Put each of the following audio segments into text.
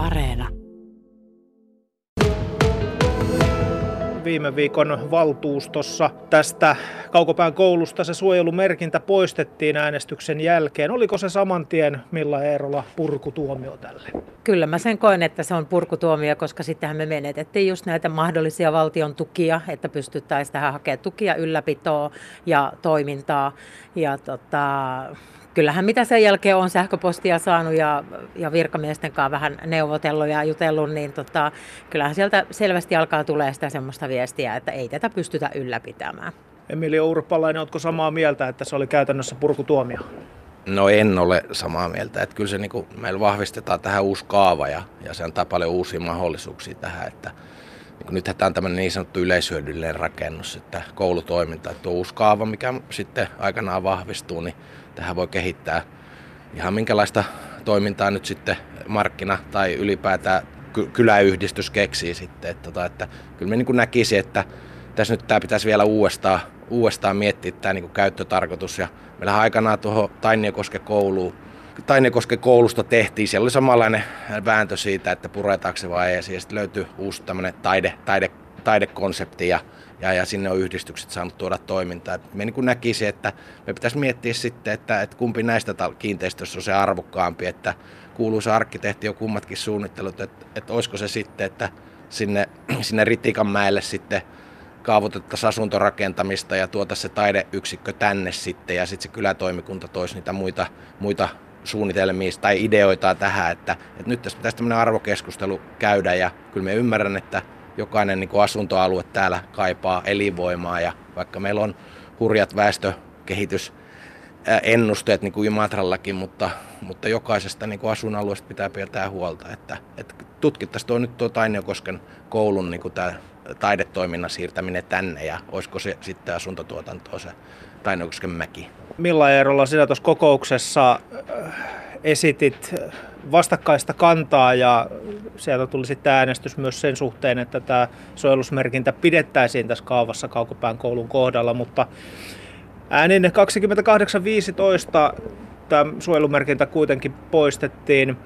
Areena. Viime viikon valtuustossa tästä Kaukopään koulusta se suojelumerkintä poistettiin äänestyksen jälkeen. Oliko se saman tien Milla Eerola purkutuomio tälle? Kyllä mä sen koen, että se on purkutuomio, koska sittenhän me menetettiin just näitä mahdollisia valtion tukia, että pystyttäisiin tähän hakemaan tukia, ylläpitoa ja toimintaa. Ja tota, kyllähän mitä sen jälkeen on sähköpostia saanut ja, ja virkamiesten kanssa vähän neuvotellut ja jutellut, niin tota, kyllähän sieltä selvästi alkaa tulee sitä semmoista viestiä, että ei tätä pystytä ylläpitämään. Emilio Urpalainen, oletko samaa mieltä, että se oli käytännössä purkutuomio? No en ole samaa mieltä. Että kyllä se niin kuin, meillä vahvistetaan tähän uusi kaava ja, ja se antaa paljon uusia mahdollisuuksia tähän. Että, niin kuin nythän tämä on tämmöinen niin sanottu yleishyödyllinen rakennus, että koulutoiminta, että tuo uusi kaava, mikä sitten aikanaan vahvistuu, niin tähän voi kehittää ihan minkälaista toimintaa nyt sitten markkina tai ylipäätään kyläyhdistys keksii sitten. Että, tota, että kyllä me niin näkisi, että tässä nyt tämä pitäisi vielä uudestaan, uudestaan miettiä tämä niin käyttötarkoitus. Ja meillä aikanaan tuohon Tainiokosken kouluun Tainiokosken koulusta tehtiin. Siellä oli samanlainen vääntö siitä, että puretaanko se vai ei. Ja sitten löytyi uusi tämmöinen taide, taide, taidekonsepti ja ja, ja sinne on yhdistykset saanut tuoda toimintaa. Me niin näkisi, että me pitäisi miettiä sitten, että, että kumpi näistä kiinteistöistä on se arvokkaampi, että kuuluisa arkkitehti on kummatkin suunnittelut, että, että olisiko se sitten, että sinne, sinne Ritikanmäelle sitten kaavoitettaisiin asuntorakentamista ja tuota se taideyksikkö tänne sitten ja sitten se kylätoimikunta toisi niitä muita, muita suunnitelmia tai ideoita tähän, että, että nyt tässä pitäisi tämmöinen arvokeskustelu käydä ja kyllä me ymmärrän, että jokainen niin kuin asuntoalue täällä kaipaa elinvoimaa ja vaikka meillä on hurjat väestökehitys ennusteet niin kuin Imatrallakin, mutta, mutta jokaisesta niin kuin asuinalueesta pitää pitää huolta, että, että tutkittaisiin tuo nyt tuo Tainiokosken koulun niin kuin tämä taidetoiminnan siirtäminen tänne ja olisiko se sitten asuntotuotantoa se Tainiokosken mäki. Milla Eerola sinä tuossa kokouksessa esitit vastakkaista kantaa ja sieltä tuli sitten äänestys myös sen suhteen, että tämä suojelusmerkintä pidettäisiin tässä kaavassa Kaukopään koulun kohdalla, mutta äänin 28.15 tämä suojelumerkintä kuitenkin poistettiin.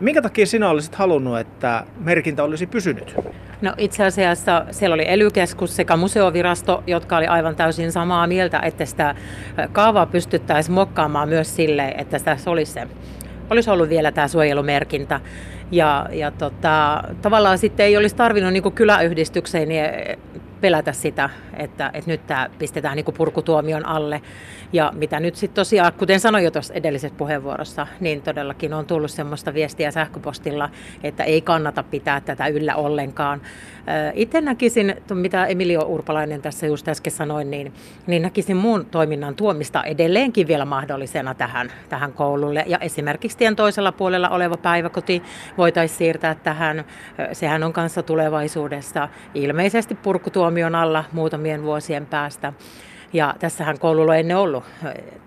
Minkä takia sinä olisit halunnut, että merkintä olisi pysynyt? No itse asiassa siellä oli ely sekä museovirasto, jotka oli aivan täysin samaa mieltä, että sitä kaavaa pystyttäisiin mokkaamaan myös sille, että tässä olisi se olisi ollut vielä tämä suojelumerkintä. Ja, ja tota, tavallaan sitten ei olisi tarvinnut niin kyläyhdistykseen niin pelätä sitä, että, että nyt tämä pistetään niin purkutuomion alle. Ja mitä nyt sitten tosiaan, kuten sanoin jo tuossa edellisessä puheenvuorossa, niin todellakin on tullut semmoista viestiä sähköpostilla, että ei kannata pitää tätä yllä ollenkaan. Itse näkisin, mitä Emilio Urpalainen tässä just äsken sanoi, niin, niin näkisin muun toiminnan tuomista edelleenkin vielä mahdollisena tähän, tähän koululle. Ja esimerkiksi tien toisella puolella oleva päiväkoti voitaisiin siirtää tähän. Sehän on kanssa tulevaisuudessa ilmeisesti purkutuomion alla muutamien vuosien päästä. Ja tässähän koululla on ennen ollut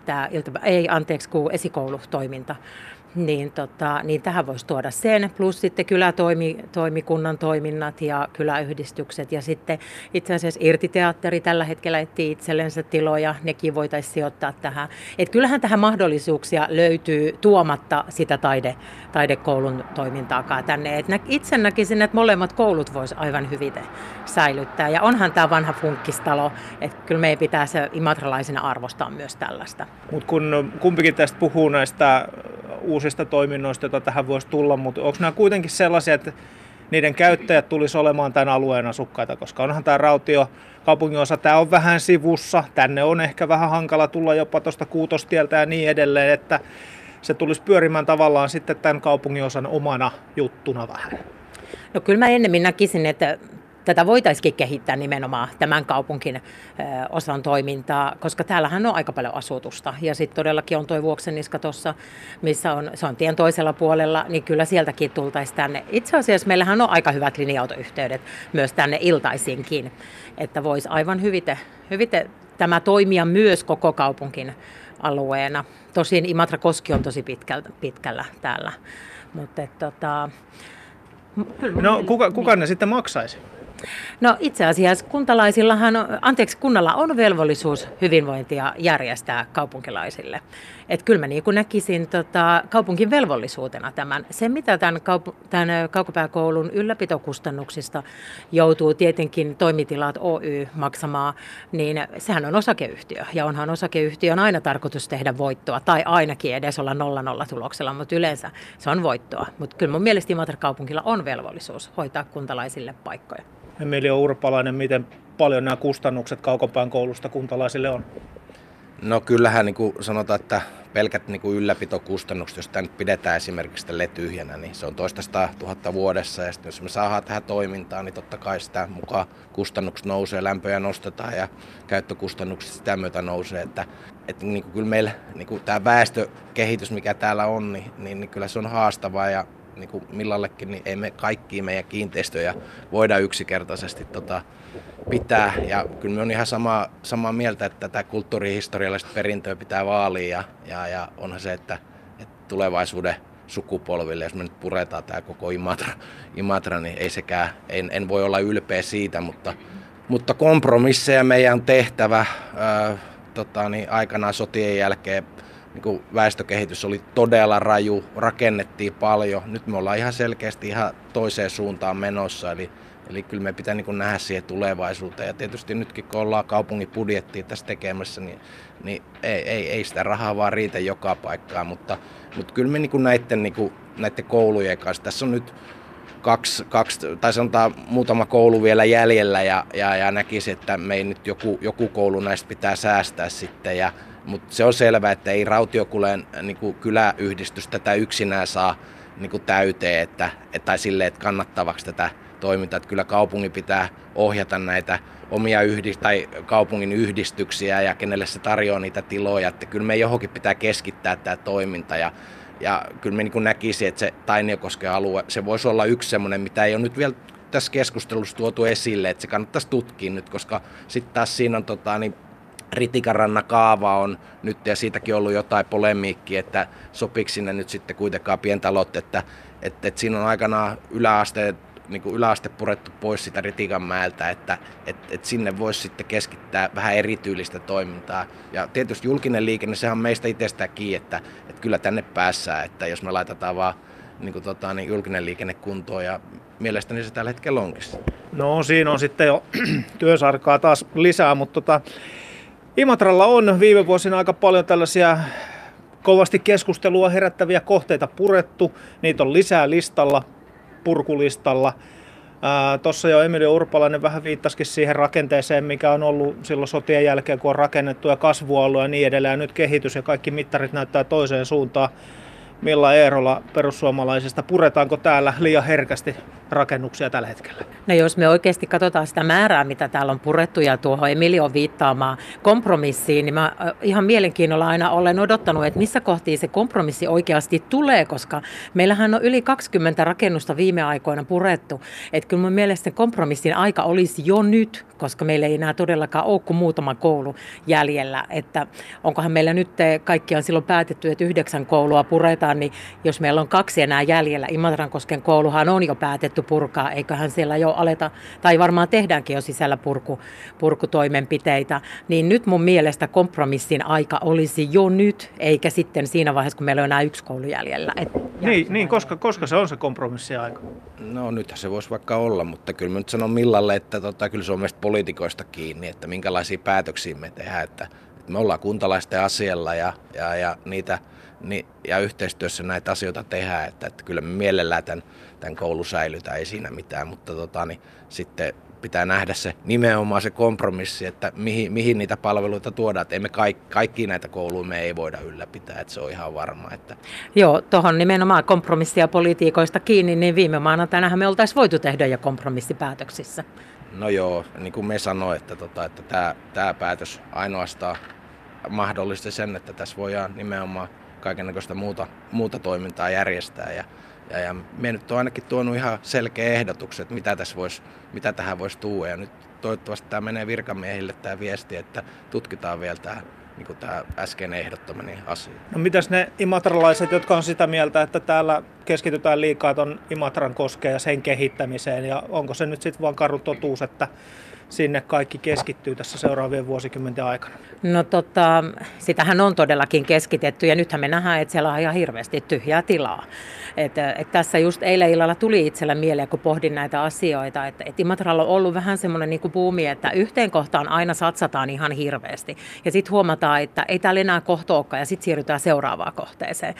tämä ilta, ei anteeksi, esikoulutoiminta niin, tota, niin tähän voisi tuoda sen, plus sitten kylätoimikunnan toiminnat ja kyläyhdistykset ja sitten itse asiassa irtiteatteri tällä hetkellä etsii itsellensä tiloja, nekin voitaisiin sijoittaa tähän. Et kyllähän tähän mahdollisuuksia löytyy tuomatta sitä taide, taidekoulun toimintaakaan tänne. Et itse näkisin, että molemmat koulut voisi aivan hyvin säilyttää ja onhan tämä vanha funkkistalo, että kyllä meidän pitää se imatralaisena arvostaa myös tällaista. Mutta kun kumpikin tästä puhuu näistä uusista toiminnoista, joita tähän voisi tulla, mutta onko nämä kuitenkin sellaisia, että niiden käyttäjät tulisi olemaan tämän alueen asukkaita, koska onhan tämä Rautio kaupunginosa, tämä on vähän sivussa, tänne on ehkä vähän hankala tulla jopa tuosta kuutostieltä ja niin edelleen, että se tulisi pyörimään tavallaan sitten tämän kaupunginosan omana juttuna vähän. No kyllä mä ennemmin näkisin, että tätä voitaisiin kehittää nimenomaan tämän kaupunkin osan toimintaa, koska täällähän on aika paljon asutusta. Ja sitten todellakin on tuo Vuokseniska tuossa, missä on, se on tien toisella puolella, niin kyllä sieltäkin tultaisiin tänne. Itse asiassa meillähän on aika hyvät linja-autoyhteydet myös tänne iltaisinkin, että voisi aivan hyvite, hyvite tämä toimia myös koko kaupunkin alueena. Tosin Imatra Koski on tosi pitkällä, pitkällä täällä. Mutta, tota, no kuka, kuka ne sitten maksaisi? No itse asiassa kuntalaisillahan, anteeksi, kunnalla on velvollisuus hyvinvointia järjestää kaupunkilaisille. Että kyllä mä niin kuin näkisin tota, kaupunkin velvollisuutena tämän. Se, mitä tämän, kaup- tämän kaukopääkoulun ylläpitokustannuksista joutuu tietenkin toimitilat Oy maksamaan, niin sehän on osakeyhtiö. Ja onhan osakeyhtiön aina tarkoitus tehdä voittoa, tai ainakin edes olla nolla nolla tuloksella, mutta yleensä se on voittoa. Mutta kyllä mun mielestä Imatra kaupungilla on velvollisuus hoitaa kuntalaisille paikkoja. Emilio Urpalainen, miten paljon nämä kustannukset kaukopään koulusta kuntalaisille on? No kyllähän niin kuin sanotaan, että pelkät niin kuin ylläpitokustannukset, jos tämä nyt pidetään esimerkiksi tälle tyhjänä, niin se on toista tuhatta vuodessa. Ja sitten jos me saadaan tähän toimintaan, niin totta kai sitä mukaan kustannukset nousee, lämpöjä nostetaan ja käyttökustannukset sitä myötä nousee. Että, että niin kuin kyllä meillä niin kuin tämä väestökehitys, mikä täällä on, niin, niin, niin kyllä se on haastavaa ja niin kuin millallekin, niin ei me kaikki meidän kiinteistöjä voida yksinkertaisesti tota, pitää. Ja kyllä me on ihan sama, samaa mieltä, että tätä kulttuurihistoriallista perintöä pitää vaalia ja, ja, ja onhan se, että, että tulevaisuuden sukupolville, jos me nyt puretaan tämä koko Imatra, Imatra niin ei sekään, en, en voi olla ylpeä siitä, mutta, mutta kompromisseja meidän on tehtävä. Ää, tota, niin aikanaan sotien jälkeen niin kuin väestökehitys oli todella raju, rakennettiin paljon. Nyt me ollaan ihan selkeästi ihan toiseen suuntaan menossa, eli, eli kyllä me pitää niin kuin nähdä siihen tulevaisuuteen. Ja tietysti nytkin kun ollaan kaupungin budjettia tässä tekemässä, niin, niin ei, ei, ei sitä rahaa vaan riitä joka paikkaan, mutta, mutta kyllä me niin kuin näiden, niin kuin, näiden koulujen kanssa, tässä on nyt kaksi, kaksi, tai sanotaan muutama koulu vielä jäljellä ja, ja, ja näkisi, että me ei nyt joku, joku koulu näistä pitää säästää sitten ja, mutta se on selvää, että ei Rautiokuleen niin kyläyhdistys tätä yksinään saa niin kuin täyteen, että, tai sille, että kannattavaksi tätä toimintaa. Että kyllä kaupungin pitää ohjata näitä omia yhdist- tai kaupungin yhdistyksiä ja kenelle se tarjoaa niitä tiloja. Että kyllä me johonkin pitää keskittää tämä toiminta ja, ja kyllä me niin näkisin, että se Tainiokosken alue, se voisi olla yksi semmoinen, mitä ei ole nyt vielä tässä keskustelussa tuotu esille, että se kannattaisi tutkia nyt, koska sitten taas siinä on tota, niin Ritikaranna kaava on nyt, ja siitäkin ollut jotain polemiikkiä, että sopiksi sinne nyt sitten kuitenkaan pientalot, että, että, että siinä on aikanaan yläaste, niin kuin yläaste purettu pois sitä Ritikanmäeltä, että että että sinne voisi sitten keskittää vähän erityylistä toimintaa. Ja tietysti julkinen liikenne, sehän on meistä itsestään kiinni, että, että kyllä tänne päässään, että jos me laitetaan vaan niin kuin tota, niin julkinen liikenne kuntoon ja mielestäni se tällä hetkellä onkin. No siinä on sitten jo työsarkaa taas lisää, mutta tota, Imatralla on viime vuosina aika paljon tällaisia kovasti keskustelua herättäviä kohteita purettu. Niitä on lisää listalla, purkulistalla. Tuossa jo Emilio Urpalainen vähän viittasikin siihen rakenteeseen, mikä on ollut silloin sotien jälkeen, kun on rakennettu ja kasvualue ja niin edelleen. Ja nyt kehitys ja kaikki mittarit näyttää toiseen suuntaan. Milla Eerola perussuomalaisista, puretaanko täällä liian herkästi rakennuksia tällä hetkellä? No jos me oikeasti katsotaan sitä määrää, mitä täällä on purettu ja tuohon Emilio viittaamaan kompromissiin, niin mä ihan mielenkiinnolla aina olen odottanut, että missä kohtiin se kompromissi oikeasti tulee, koska meillähän on yli 20 rakennusta viime aikoina purettu. Että kyllä mun mielestä kompromissin aika olisi jo nyt, koska meillä ei enää todellakaan ole kuin muutama koulu jäljellä. Että onkohan meillä nyt kaikkiaan silloin päätetty, että yhdeksän koulua puretaan, niin jos meillä on kaksi enää jäljellä, Imatrankosken kouluhan on jo päätetty purkaa, eiköhän siellä jo aleta, tai varmaan tehdäänkin jo sisällä purku, purkutoimenpiteitä, niin nyt mun mielestä kompromissin aika olisi jo nyt, eikä sitten siinä vaiheessa, kun meillä on enää yksi koulu jäljellä. Et niin, niin koska, koska se on se kompromissiaika? No nythän se voisi vaikka olla, mutta kyllä mä nyt sanon Millalle, että tota, kyllä se on meistä poliitikoista kiinni, että minkälaisia päätöksiä me tehdään, että, että me ollaan kuntalaisten asialla ja, ja, ja niitä niin, ja yhteistyössä näitä asioita tehdään, että, että kyllä me mielellään tämän, tämän koulu säilytään, ei siinä mitään, mutta tota, niin, sitten pitää nähdä se nimenomaan se kompromissi, että mihin, mihin niitä palveluita tuodaan. Että emme kaikki, kaikki näitä kouluja me ei voida ylläpitää, että se on ihan varma. Että... Joo, tuohon nimenomaan kompromissia politiikoista kiinni, niin viime maanantainahan me oltaisiin voitu tehdä jo kompromissipäätöksissä. No joo, niin kuin me sanoin, että, tota, että tämä, tämä päätös ainoastaan mahdollisti sen, että tässä voidaan nimenomaan kaikenlaista muuta, muuta toimintaa järjestää. Ja, ja, ja me nyt on ainakin tuonut ihan selkeä ehdotukset, että mitä, tässä vois, mitä tähän voisi tuua. Ja nyt toivottavasti tämä menee virkamiehille tämä viesti, että tutkitaan vielä tämä niin kuin tämä äsken ehdottomani asia. No mitäs ne imatralaiset, jotka on sitä mieltä, että täällä keskitytään liikaa ton Imatran koskeen ja sen kehittämiseen, ja onko se nyt sitten vaan karu totuus, että sinne kaikki keskittyy tässä seuraavien vuosikymmenten aikana? No tota, sitähän on todellakin keskitetty ja nythän me nähdään, että siellä on ihan hirveästi tyhjää tilaa. Et, et tässä just eilen illalla tuli itsellä mieleen, kun pohdin näitä asioita, että et Imatralla on ollut vähän semmoinen niin buumi, että yhteen kohtaan aina satsataan ihan hirveästi. Ja sitten huomataan, että ei täällä enää kohta ja sitten siirrytään seuraavaan kohteeseen.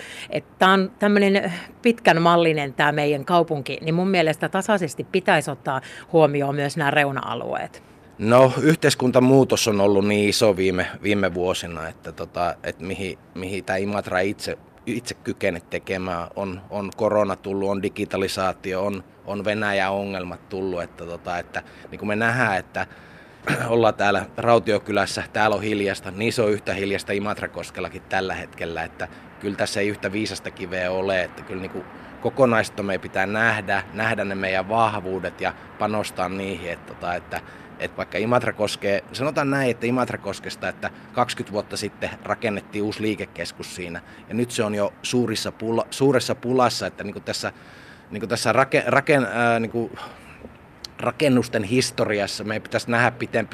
Tämä on tämmöinen pitkän mallinen tämä meidän kaupunki, niin mun mielestä tasaisesti pitäisi ottaa huomioon myös nämä reuna-alueet. No yhteiskuntamuutos on ollut niin iso viime, viime vuosina, että, tota, että mihin, mihin tämä Imatra itse, itse kykene tekemään. On, on korona tullut, on digitalisaatio, on, on Venäjän ongelmat tullut. Että, tota, että niin kuin me nähdään, että ollaan täällä Rautiokylässä, täällä on hiljasta, niin se on yhtä hiljasta Imatrakoskellakin tällä hetkellä, että kyllä tässä ei yhtä viisasta kiveä ole, että kyllä niin kuin kokonaista meidän pitää nähdä, nähdä ne meidän vahvuudet ja panostaa niihin, että, tota, että että vaikka Imatra koskee, sanotaan näin, että Imatra koskesta, että 20 vuotta sitten rakennettiin uusi liikekeskus siinä, ja nyt se on jo suurissa pula, suuressa pulassa, että niin kuin tässä, niin kuin tässä rake, raken, ää, niin kuin rakennusten historiassa meidän pitäisi nähdä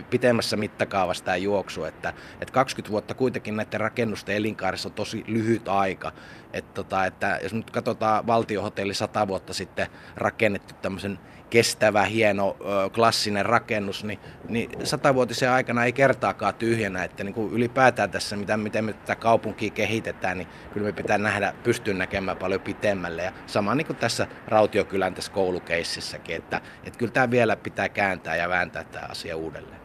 pitemmässä mittakaavassa tämä juoksu, että, että 20 vuotta kuitenkin näiden rakennusten elinkaarissa on tosi lyhyt aika. Että, tota, että jos nyt katsotaan valtiohotelli 100 vuotta sitten rakennettu tämmöisen kestävä, hieno, klassinen rakennus, niin, niin satavuotisen aikana ei kertaakaan tyhjänä, että niin kuin ylipäätään tässä, mitä, miten me tätä kaupunkia kehitetään, niin kyllä me pitää nähdä, pystyä näkemään paljon pitemmälle. Ja sama niin kuin tässä Rautiokylän tässä koulukeississäkin, että, että kyllä tämä vielä pitää kääntää ja vääntää tämä asia uudelleen.